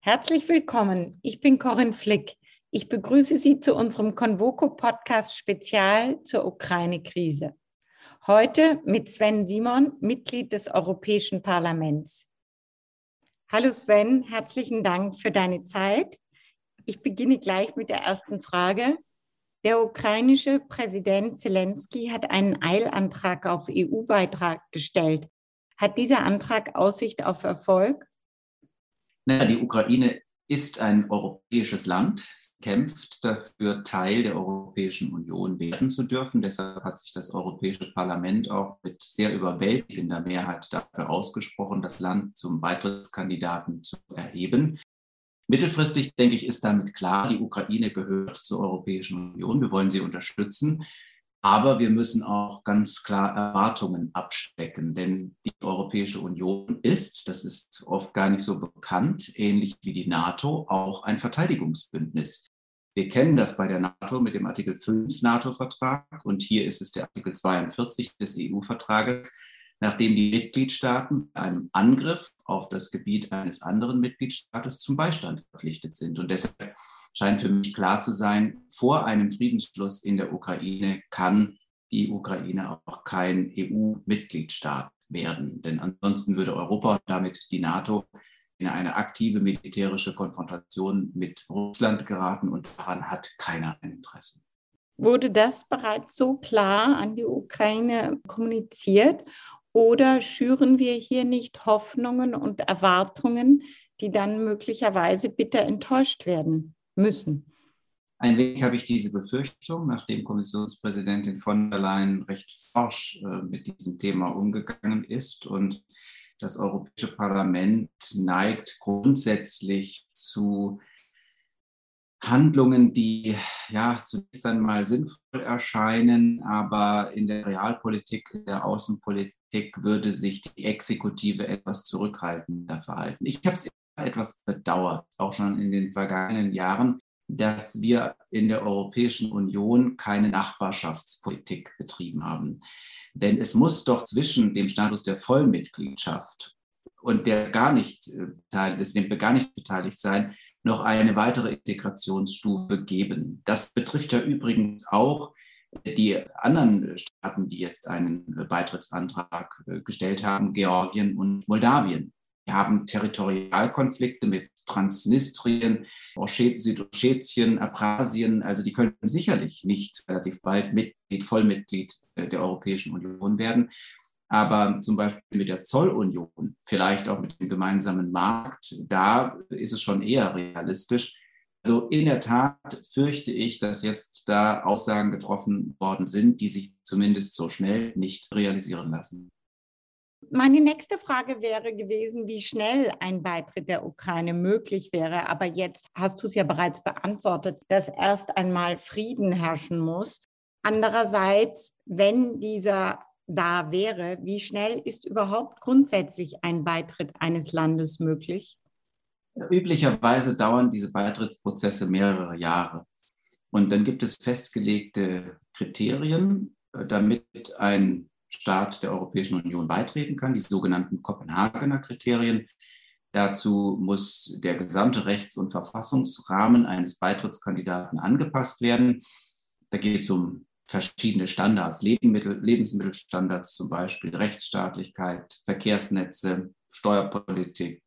Herzlich willkommen. Ich bin Corinne Flick. Ich begrüße Sie zu unserem Convoco Podcast Spezial zur Ukraine-Krise. Heute mit Sven Simon, Mitglied des Europäischen Parlaments. Hallo Sven, herzlichen Dank für deine Zeit. Ich beginne gleich mit der ersten Frage. Der ukrainische Präsident Zelensky hat einen Eilantrag auf EU-Beitrag gestellt. Hat dieser Antrag Aussicht auf Erfolg? Die Ukraine ist ein europäisches Land, kämpft dafür, Teil der Europäischen Union werden zu dürfen. Deshalb hat sich das Europäische Parlament auch mit sehr überwältigender Mehrheit dafür ausgesprochen, das Land zum Beitrittskandidaten zu erheben. Mittelfristig, denke ich, ist damit klar, die Ukraine gehört zur Europäischen Union. Wir wollen sie unterstützen. Aber wir müssen auch ganz klar Erwartungen abstecken, denn die Europäische Union ist, das ist oft gar nicht so bekannt, ähnlich wie die NATO, auch ein Verteidigungsbündnis. Wir kennen das bei der NATO mit dem Artikel 5 NATO-Vertrag und hier ist es der Artikel 42 des EU-Vertrages, nachdem die Mitgliedstaaten einem Angriff auf das Gebiet eines anderen Mitgliedstaates zum Beistand verpflichtet sind. Und deshalb scheint für mich klar zu sein, vor einem Friedensschluss in der Ukraine kann die Ukraine auch kein EU-Mitgliedstaat werden. Denn ansonsten würde Europa und damit die NATO in eine aktive militärische Konfrontation mit Russland geraten und daran hat keiner ein Interesse. Wurde das bereits so klar an die Ukraine kommuniziert oder schüren wir hier nicht Hoffnungen und Erwartungen, die dann möglicherweise bitter enttäuscht werden müssen? Ein wenig habe ich diese Befürchtung, nachdem Kommissionspräsidentin von der Leyen recht forsch äh, mit diesem Thema umgegangen ist und das Europäische Parlament neigt grundsätzlich zu Handlungen, die ja zunächst einmal sinnvoll erscheinen, aber in der Realpolitik, in der Außenpolitik würde sich die Exekutive etwas zurückhaltender verhalten. Ich habe es etwas bedauert, auch schon in den vergangenen Jahren, dass wir in der Europäischen Union keine Nachbarschaftspolitik betrieben haben. Denn es muss doch zwischen dem Status der Vollmitgliedschaft und der gar nicht äh, beteiligt ist, dem gar nicht beteiligt sein, noch eine weitere Integrationsstufe geben. Das betrifft ja übrigens auch die anderen Staaten, die jetzt einen Beitrittsantrag äh, gestellt haben, Georgien und Moldawien. Wir haben Territorialkonflikte mit Transnistrien, Südossetien, Abkhazien. Also die können sicherlich nicht relativ bald Mitglied, Vollmitglied äh, der Europäischen Union werden. Aber zum Beispiel mit der Zollunion, vielleicht auch mit dem gemeinsamen Markt, da ist es schon eher realistisch. Also in der Tat fürchte ich, dass jetzt da Aussagen getroffen worden sind, die sich zumindest so schnell nicht realisieren lassen. Meine nächste Frage wäre gewesen, wie schnell ein Beitritt der Ukraine möglich wäre. Aber jetzt hast du es ja bereits beantwortet, dass erst einmal Frieden herrschen muss. Andererseits, wenn dieser da wäre, wie schnell ist überhaupt grundsätzlich ein Beitritt eines Landes möglich? Üblicherweise dauern diese Beitrittsprozesse mehrere Jahre. Und dann gibt es festgelegte Kriterien, äh, damit ein Staat der Europäischen Union beitreten kann, die sogenannten Kopenhagener Kriterien. Dazu muss der gesamte Rechts- und Verfassungsrahmen eines Beitrittskandidaten angepasst werden. Da geht es um verschiedene Standards, Lebensmittel, Lebensmittelstandards zum Beispiel, Rechtsstaatlichkeit, Verkehrsnetze, Steuerpolitik,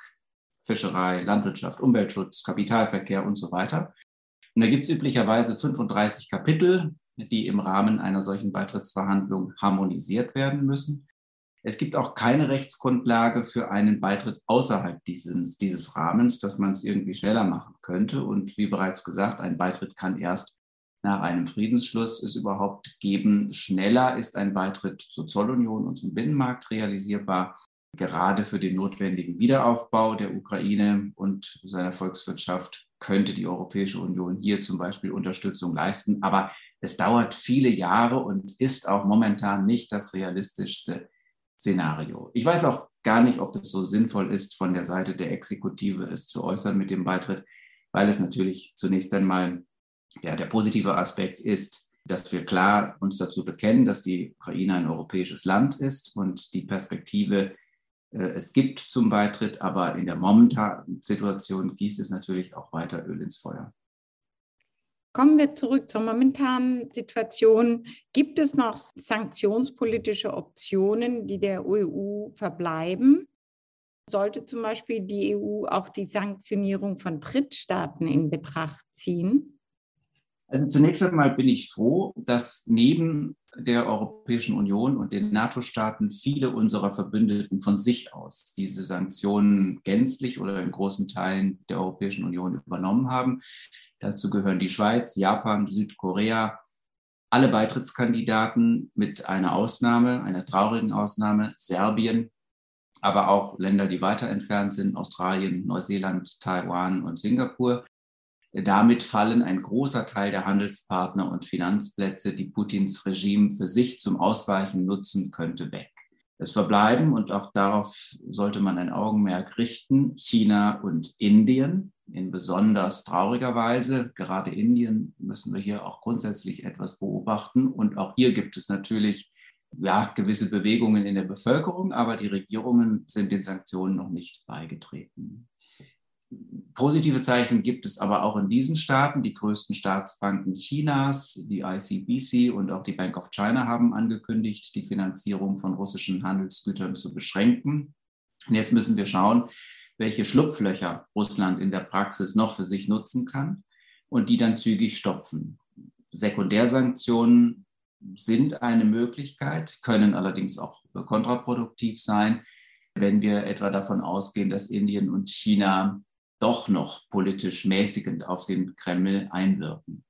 Fischerei, Landwirtschaft, Umweltschutz, Kapitalverkehr und so weiter. Und da gibt es üblicherweise 35 Kapitel, die im Rahmen einer solchen Beitrittsverhandlung harmonisiert werden müssen. Es gibt auch keine Rechtsgrundlage für einen Beitritt außerhalb dieses, dieses Rahmens, dass man es irgendwie schneller machen könnte. Und wie bereits gesagt, ein Beitritt kann erst nach einem Friedensschluss es überhaupt geben. Schneller ist ein Beitritt zur Zollunion und zum Binnenmarkt realisierbar. Gerade für den notwendigen Wiederaufbau der Ukraine und seiner Volkswirtschaft könnte die Europäische Union hier zum Beispiel Unterstützung leisten. Aber es dauert viele Jahre und ist auch momentan nicht das realistischste Szenario. Ich weiß auch gar nicht, ob es so sinnvoll ist, von der Seite der Exekutive es zu äußern mit dem Beitritt, weil es natürlich zunächst einmal ja, der positive Aspekt ist, dass wir klar uns dazu bekennen, dass die Ukraine ein europäisches Land ist und die Perspektive Äh, es gibt zum Beitritt, aber in der momentanen Situation gießt es natürlich auch weiter Öl ins Feuer. Kommen wir zurück zur momentanen Situation. Gibt es noch sanktionspolitische Optionen, die der EU verbleiben? Sollte zum Beispiel die EU auch die Sanktionierung von Drittstaaten in Betracht ziehen? Also zunächst einmal bin ich froh, dass neben der Europäischen Union und den NATO-Staaten viele unserer Verbündeten von sich aus diese Sanktionen gänzlich oder in großen Teilen der Europäischen Union übernommen haben. Dazu gehören die Schweiz, Japan, Südkorea, alle Beitrittskandidaten mit einer Ausnahme, einer traurigen Ausnahme, Serbien, aber auch Länder, die weiter entfernt sind, Australien, Neuseeland, Taiwan und Singapur. Damit fallen ein großer Teil der Handelspartner und Finanzplätze, die Putins Regime für sich zum Ausweichen nutzen könnte, weg. Es verbleiben, und auch darauf sollte man ein Augenmerk richten, China und Indien in besonders trauriger Weise. Gerade Indien müssen wir hier auch grundsätzlich etwas beobachten. Und auch hier gibt es natürlich ja, gewisse Bewegungen in der Bevölkerung, aber die Regierungen sind den Sanktionen noch nicht beigetreten. Positive Zeichen gibt es aber auch in diesen Staaten. Die größten Staatsbanken Chinas, die ICBC und auch die Bank of China haben angekündigt, die Finanzierung von russischen Handelsgütern zu beschränken. Und jetzt müssen wir schauen, welche Schlupflöcher Russland in der Praxis noch für sich nutzen kann und die dann zügig stopfen. Sekundärsanktionen sind eine Möglichkeit, können allerdings auch kontraproduktiv sein, wenn wir etwa davon ausgehen, dass Indien und China doch noch politisch mäßigend auf den Kreml einwirken.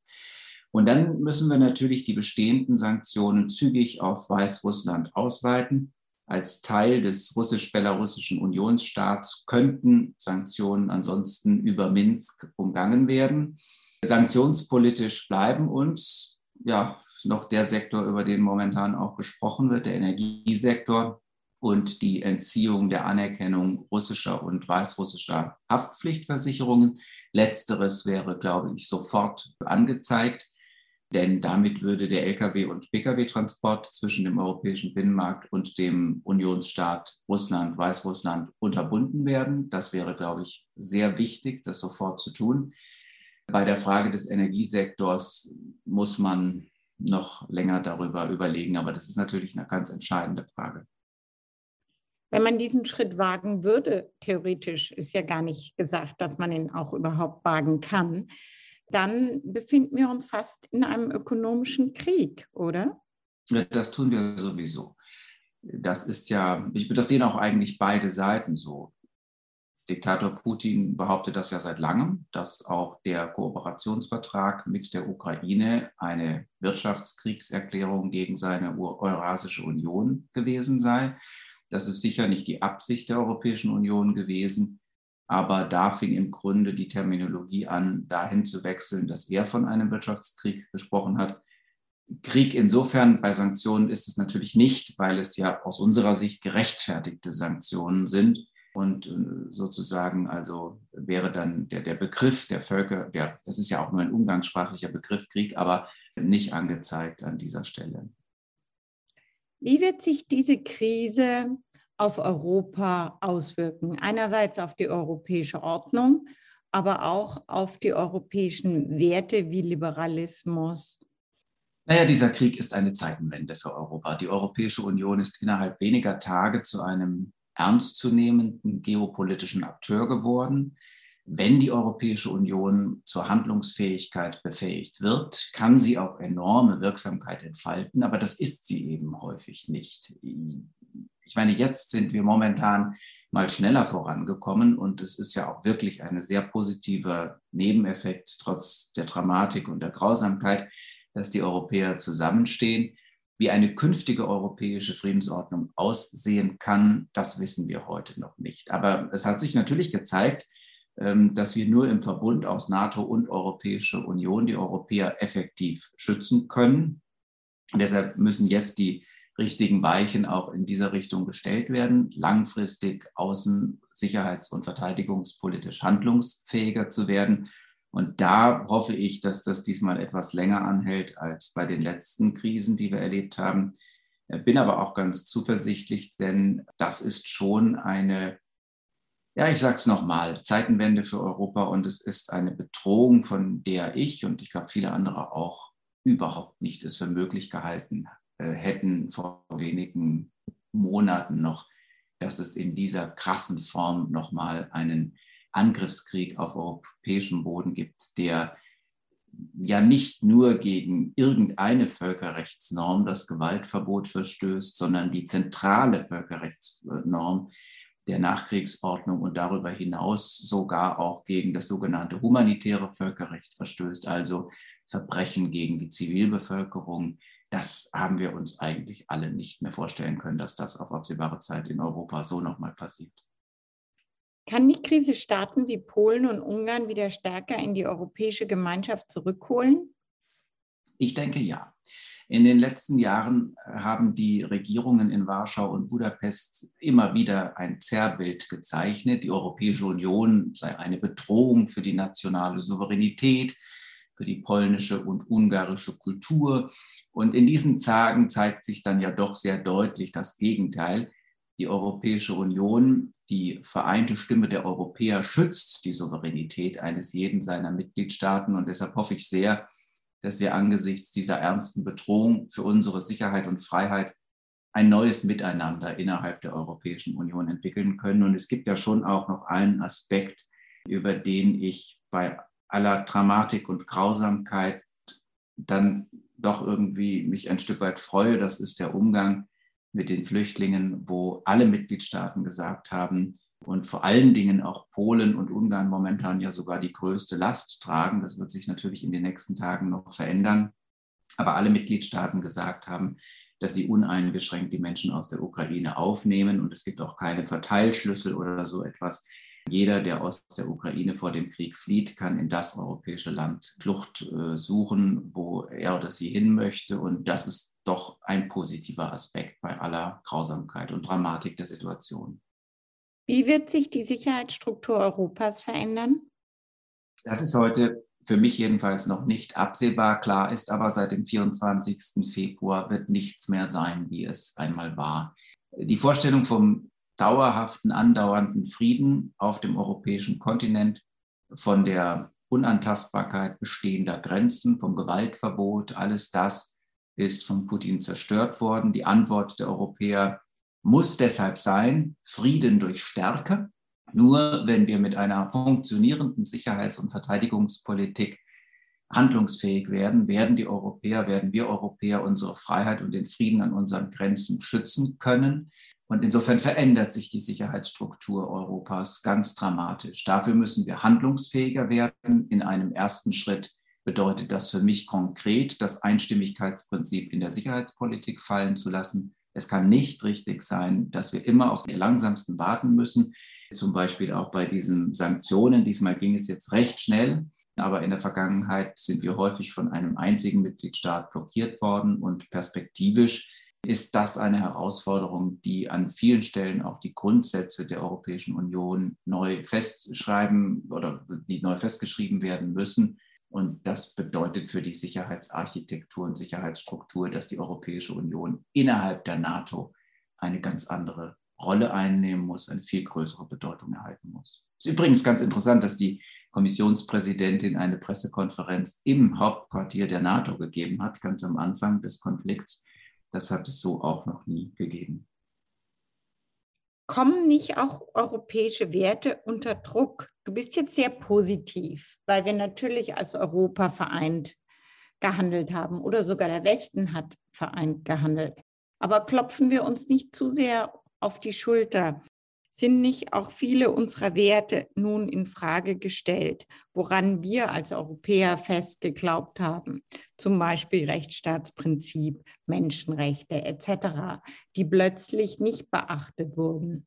Und dann müssen wir natürlich die bestehenden Sanktionen zügig auf Weißrussland ausweiten. Als Teil des russisch-belarussischen Unionsstaats könnten Sanktionen ansonsten über Minsk umgangen werden. Sanktionspolitisch bleiben uns ja noch der Sektor, über den momentan auch gesprochen wird, der Energiesektor und die Entziehung der Anerkennung russischer und weißrussischer Haftpflichtversicherungen. Letzteres wäre, glaube ich, sofort angezeigt, denn damit würde der Lkw- und Pkw-Transport zwischen dem europäischen Binnenmarkt und dem Unionsstaat Russland, Weißrussland unterbunden werden. Das wäre, glaube ich, sehr wichtig, das sofort zu tun. Bei der Frage des Energiesektors muss man noch länger darüber überlegen, aber das ist natürlich eine ganz entscheidende Frage. Wenn man diesen Schritt wagen würde, theoretisch ist ja gar nicht gesagt, dass man ihn auch überhaupt wagen kann, dann befinden wir uns fast in einem ökonomischen Krieg, oder? Das tun wir sowieso. Das ist ja, ich das sehen auch eigentlich beide Seiten so. Diktator Putin behauptet das ja seit langem, dass auch der Kooperationsvertrag mit der Ukraine eine Wirtschaftskriegserklärung gegen seine Eurasische Union gewesen sei. Das ist sicher nicht die Absicht der Europäischen Union gewesen, aber da fing im Grunde die Terminologie an, dahin zu wechseln, dass er von einem Wirtschaftskrieg gesprochen hat. Krieg insofern bei Sanktionen ist es natürlich nicht, weil es ja aus unserer Sicht gerechtfertigte Sanktionen sind. Und äh, sozusagen, also wäre dann der, der Begriff der Völker, der, das ist ja auch nur ein umgangssprachlicher Begriff Krieg, aber nicht angezeigt an dieser Stelle. Wie wird sich diese Krise auf Europa auswirken? Einerseits auf die europäische Ordnung, aber auch auf die europäischen Werte wie Liberalismus. Naja, dieser Krieg ist eine Zeitenwende für Europa. Die Europäische Union ist innerhalb weniger Tage zu einem ernstzunehmenden geopolitischen Akteur geworden. Wenn die Europäische Union zur Handlungsfähigkeit befähigt wird, kann sie auch enorme Wirksamkeit entfalten, aber das ist sie eben häufig nicht. Ich meine, jetzt sind wir momentan mal schneller vorangekommen und es ist ja auch wirklich ein sehr positiver Nebeneffekt trotz der Dramatik und der Grausamkeit, dass die Europäer zusammenstehen. Wie eine künftige europäische Friedensordnung aussehen kann, das wissen wir heute noch nicht. Aber es hat sich natürlich gezeigt, ähm, dass wir nur im Verbund aus NATO und Europäische Union die Europäer effektiv schützen können. Deshalb müssen jetzt die richtigen Weichen auch in dieser Richtung gestellt werden, langfristig außen-, sicherheits- und verteidigungspolitisch handlungsfähiger zu werden. Und da hoffe ich, dass das diesmal etwas länger anhält als bei den letzten Krisen, die wir erlebt haben. Bin aber auch ganz zuversichtlich, denn das ist schon eine, ja, ich sage es nochmal, Zeitenwende für Europa und es ist eine Bedrohung, von der ich und ich glaube viele andere auch überhaupt nicht es für möglich gehalten äh, hätten vor wenigen Monaten noch, dass es in dieser krassen Form nochmal einen Angriffskrieg auf europäischem Boden gibt, der ja nicht nur gegen irgendeine Völkerrechtsnorm, das Gewaltverbot verstößt, sondern die zentrale Völkerrechtsnorm der Nachkriegsordnung und darüber hinaus sogar auch gegen das sogenannte humanitäre Völkerrecht verstößt, also Verbrechen gegen die Zivilbevölkerung. Das haben wir uns eigentlich alle nicht mehr vorstellen können, dass das auf absehbare Zeit in Europa so nochmal passiert. Kann die Krise Staaten wie Polen und Ungarn wieder stärker in die europäische Gemeinschaft zurückholen? Ich denke ja. In den letzten Jahren haben die Regierungen in Warschau und Budapest immer wieder ein Zerrbild gezeichnet. Die Europäische Union sei eine Bedrohung für die nationale Souveränität, für die polnische und ungarische Kultur. Und in diesen Tagen zeigt sich dann ja doch sehr deutlich das Gegenteil die Europäische Union, die vereinte Stimme der Europäer, schützt die Souveränität eines jeden seiner Mitgliedstaaten. Und deshalb hoffe ich sehr, dass wir angesichts dieser ernsten Bedrohung für unsere Sicherheit und Freiheit ein neues Miteinander innerhalb der Europäischen Union entwickeln können. Und es gibt ja schon auch noch einen Aspekt, über den ich bei aller Dramatik und Grausamkeit dann doch irgendwie mich ein Stück weit freue. Das ist der Umgang mit den Flüchtlingen, wo alle Mitgliedstaaten gesagt haben und vor allen Dingen auch Polen und Ungarn momentan ja sogar die größte Last tragen. Das wird sich natürlich in den nächsten Tagen noch verändern. Aber alle Mitgliedstaaten gesagt haben, dass sie uneingeschränkt die Menschen aus der Ukraine aufnehmen und es gibt auch keine Verteilschlüssel oder so etwas. Jeder, der aus der Ukraine vor dem Krieg flieht, kann in das europäische Land Flucht äh, suchen, wo er oder sie hin möchte. Und das ist doch ein positiver Aspekt bei aller Grausamkeit und Dramatik der Situation. Wie wird sich die Sicherheitsstruktur Europas verändern? Das ist heute für mich jedenfalls noch nicht absehbar. Klar ist aber, seit dem 24. Februar wird nichts mehr sein, wie es einmal war. Die Vorstellung vom dauerhaften, andauernden Frieden auf dem europäischen Kontinent, von der Unantastbarkeit bestehender Grenzen, vom Gewaltverbot, alles das ist von Putin zerstört worden. Die Antwort der Europäer muss deshalb sein, Frieden durch Stärke. Nur wenn wir mit einer funktionierenden Sicherheits- und Verteidigungspolitik handlungsfähig werden, werden die Europäer, werden wir Europäer unsere Freiheit und den Frieden an unseren Grenzen schützen können. Und insofern verändert sich die Sicherheitsstruktur Europas ganz dramatisch. Dafür müssen wir handlungsfähiger werden. In einem ersten Schritt bedeutet das für mich konkret, das Einstimmigkeitsprinzip in der Sicherheitspolitik fallen zu lassen. Es kann nicht richtig sein, dass wir immer auf die langsamsten warten müssen. Zum Beispiel auch bei diesen Sanktionen. Diesmal ging es jetzt recht schnell, aber in der Vergangenheit sind wir häufig von einem einzigen Mitgliedstaat blockiert worden und perspektivisch ist das eine Herausforderung, die an vielen Stellen auch die Grundsätze der Europäischen Union neu festschreiben oder die neu festgeschrieben werden müssen. Und das bedeutet für die Sicherheitsarchitektur und Sicherheitsstruktur, dass die Europäische Union innerhalb der NATO eine ganz andere Rolle einnehmen muss, eine viel größere Bedeutung erhalten muss. Es ist übrigens ganz interessant, dass die Kommissionspräsidentin eine Pressekonferenz im Hauptquartier der NATO gegeben hat, ganz am Anfang des Konflikts das hat es so auch noch nie gegeben. Kommen nicht auch europäische Werte unter Druck? Du bist jetzt sehr positiv, weil wir natürlich als Europa vereint gehandelt haben oder sogar der Westen hat vereint gehandelt. Aber klopfen wir uns nicht zu sehr auf die Schulter, sind nicht auch viele unserer Werte nun in Frage gestellt, woran wir als Europäer fest geglaubt haben, zum Beispiel Rechtsstaatsprinzip, Menschenrechte etc., die plötzlich nicht beachtet wurden?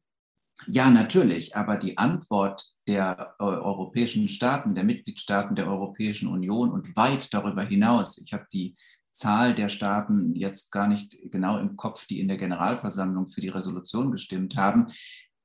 Ja, natürlich, aber die Antwort der äh, europäischen Staaten, der Mitgliedstaaten der Europäischen Union und weit darüber hinaus, ich habe die Zahl der Staaten jetzt gar nicht genau im Kopf, die in der Generalversammlung für die Resolution gestimmt haben,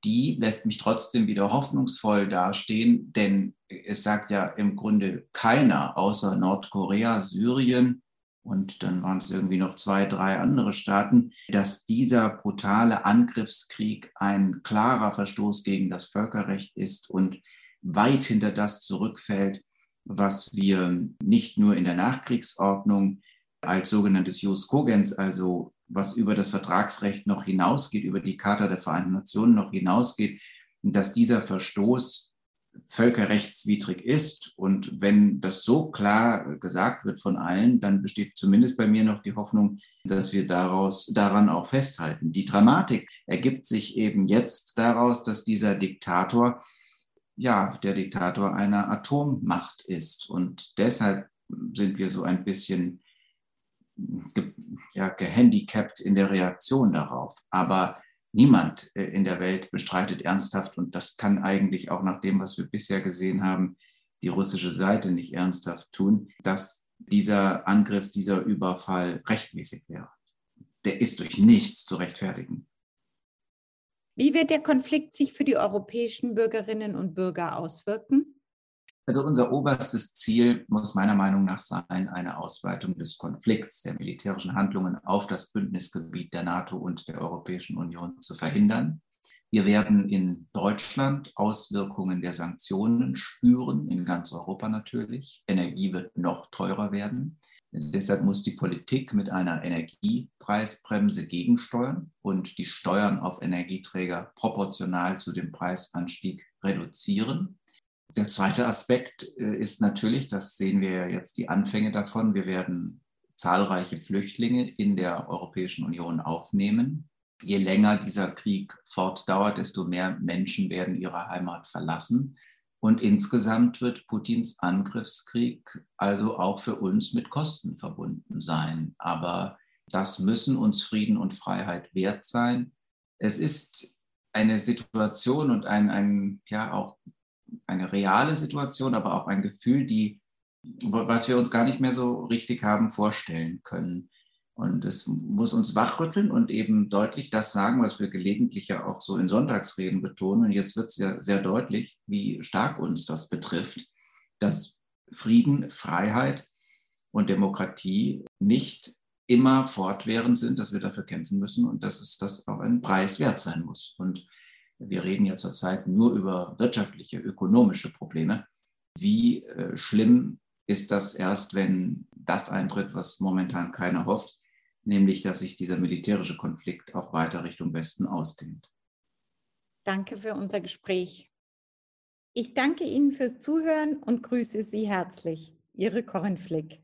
die lässt mich trotzdem wieder hoffnungsvoll dastehen, denn es sagt ja im Grunde keiner außer Nordkorea, Syrien und dann waren es irgendwie noch zwei, drei andere Staaten, dass dieser brutale Angriffskrieg ein klarer Verstoß gegen das Völkerrecht ist und weit hinter das zurückfällt, was wir nicht nur in der Nachkriegsordnung als sogenanntes Jus Cogens, also was über das Vertragsrecht noch hinausgeht, über die Charta der Vereinten Nationen noch hinausgeht, dass dieser Verstoß völkerrechtswidrig ist. Und wenn das so klar gesagt wird von allen, dann besteht zumindest bei mir noch die Hoffnung, dass wir daraus, daran auch festhalten. Die Dramatik ergibt sich eben jetzt daraus, dass dieser Diktator, ja, der Diktator einer Atommacht ist. Und deshalb sind wir so ein bisschen ja, gehandicapt in der Reaktion darauf. Aber niemand äh, in der Welt bestreitet ernsthaft, und das kann eigentlich auch nach dem, was wir bisher gesehen haben, die russische Seite nicht ernsthaft tun, dass dieser Angriff, dieser Überfall rechtmäßig wäre. Der ist durch nichts zu rechtfertigen. Wie wird der Konflikt sich für die europäischen Bürgerinnen und Bürger auswirken? Also unser oberstes Ziel muss meiner Meinung nach sein, eine Ausweitung des Konflikts der militärischen Handlungen auf das Bündnisgebiet der NATO und der Europäischen Union zu verhindern. Wir werden in Deutschland Auswirkungen der Sanktionen spüren, in ganz Europa natürlich. Energie wird noch teurer werden. Deshalb muss die Politik mit einer Energiepreisbremse gegensteuern und die Steuern auf Energieträger proportional zu dem Preisanstieg reduzieren. Der zweite Aspekt äh, ist natürlich, das sehen wir jetzt die Anfänge davon, wir werden zahlreiche Flüchtlinge in der Europäischen Union aufnehmen. Je länger dieser Krieg fortdauert, desto mehr Menschen werden ihre Heimat verlassen. Und insgesamt wird Putins Angriffskrieg also auch für uns mit Kosten verbunden sein. Aber das müssen uns Frieden und Freiheit wert sein. Es ist eine Situation und ein, ein ja auch eine reale Situation, aber auch ein Gefühl, die, was wir uns gar nicht mehr so richtig haben vorstellen können. Und es muss uns wachrütteln und eben deutlich das sagen, was wir gelegentlich ja auch so in Sonntagsreden betonen. Und jetzt wird es ja sehr deutlich, wie stark uns das betrifft, dass Frieden, Freiheit und Demokratie nicht immer fortwährend sind, dass wir dafür kämpfen müssen und dass es das auch ein Preis wert sein muss. Und wir reden ja zurzeit nur über wirtschaftliche, ökonomische Probleme. Wie äh, schlimm ist das erst, wenn das eintritt, was momentan keiner hofft, nämlich dass sich dieser militärische Konflikt auch weiter Richtung Westen ausdehnt. Danke für unser Gespräch. Ich danke Ihnen fürs Zuhören und grüße Sie herzlich. Ihre Corinne Flick.